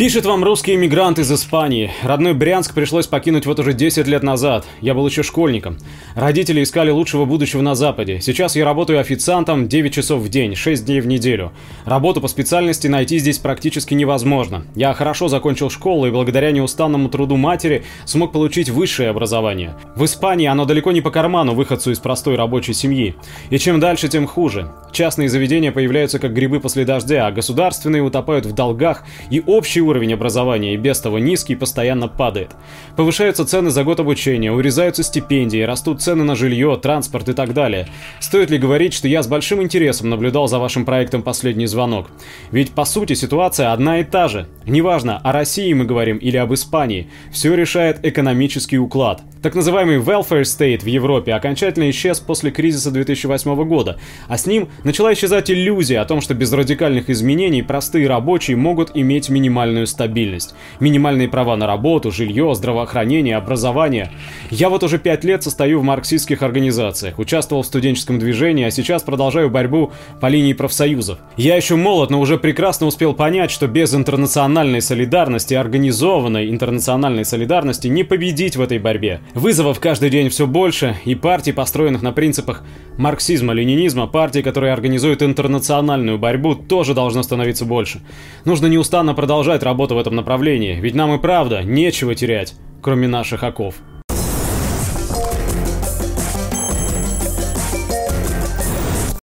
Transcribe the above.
Пишет вам русский иммигрант из Испании. Родной Брянск пришлось покинуть вот уже 10 лет назад. Я был еще школьником. Родители искали лучшего будущего на Западе. Сейчас я работаю официантом 9 часов в день, 6 дней в неделю. Работу по специальности найти здесь практически невозможно. Я хорошо закончил школу и благодаря неустанному труду матери смог получить высшее образование. В Испании оно далеко не по карману выходцу из простой рабочей семьи. И чем дальше, тем хуже. Частные заведения появляются как грибы после дождя, а государственные утопают в долгах и общий уровень образования и без того низкий постоянно падает. Повышаются цены за год обучения, урезаются стипендии, растут цены на жилье, транспорт и так далее. Стоит ли говорить, что я с большим интересом наблюдал за вашим проектом «Последний звонок»? Ведь по сути ситуация одна и та же. Неважно, о России мы говорим или об Испании, все решает экономический уклад. Так называемый welfare state в Европе окончательно исчез после кризиса 2008 года, а с ним начала исчезать иллюзия о том, что без радикальных изменений простые рабочие могут иметь минимальную стабильность. Минимальные права на работу, жилье, здравоохранение, образование. Я вот уже пять лет состою в марксистских организациях, участвовал в студенческом движении, а сейчас продолжаю борьбу по линии профсоюзов. Я еще молод, но уже прекрасно успел понять, что без интернациональной солидарности, организованной интернациональной солидарности не победить в этой борьбе. Вызовов каждый день все больше, и партий, построенных на принципах марксизма-ленинизма, партий, которые организуют интернациональную борьбу, тоже должно становиться больше. Нужно неустанно продолжать работу в этом направлении, ведь нам и правда нечего терять, кроме наших оков.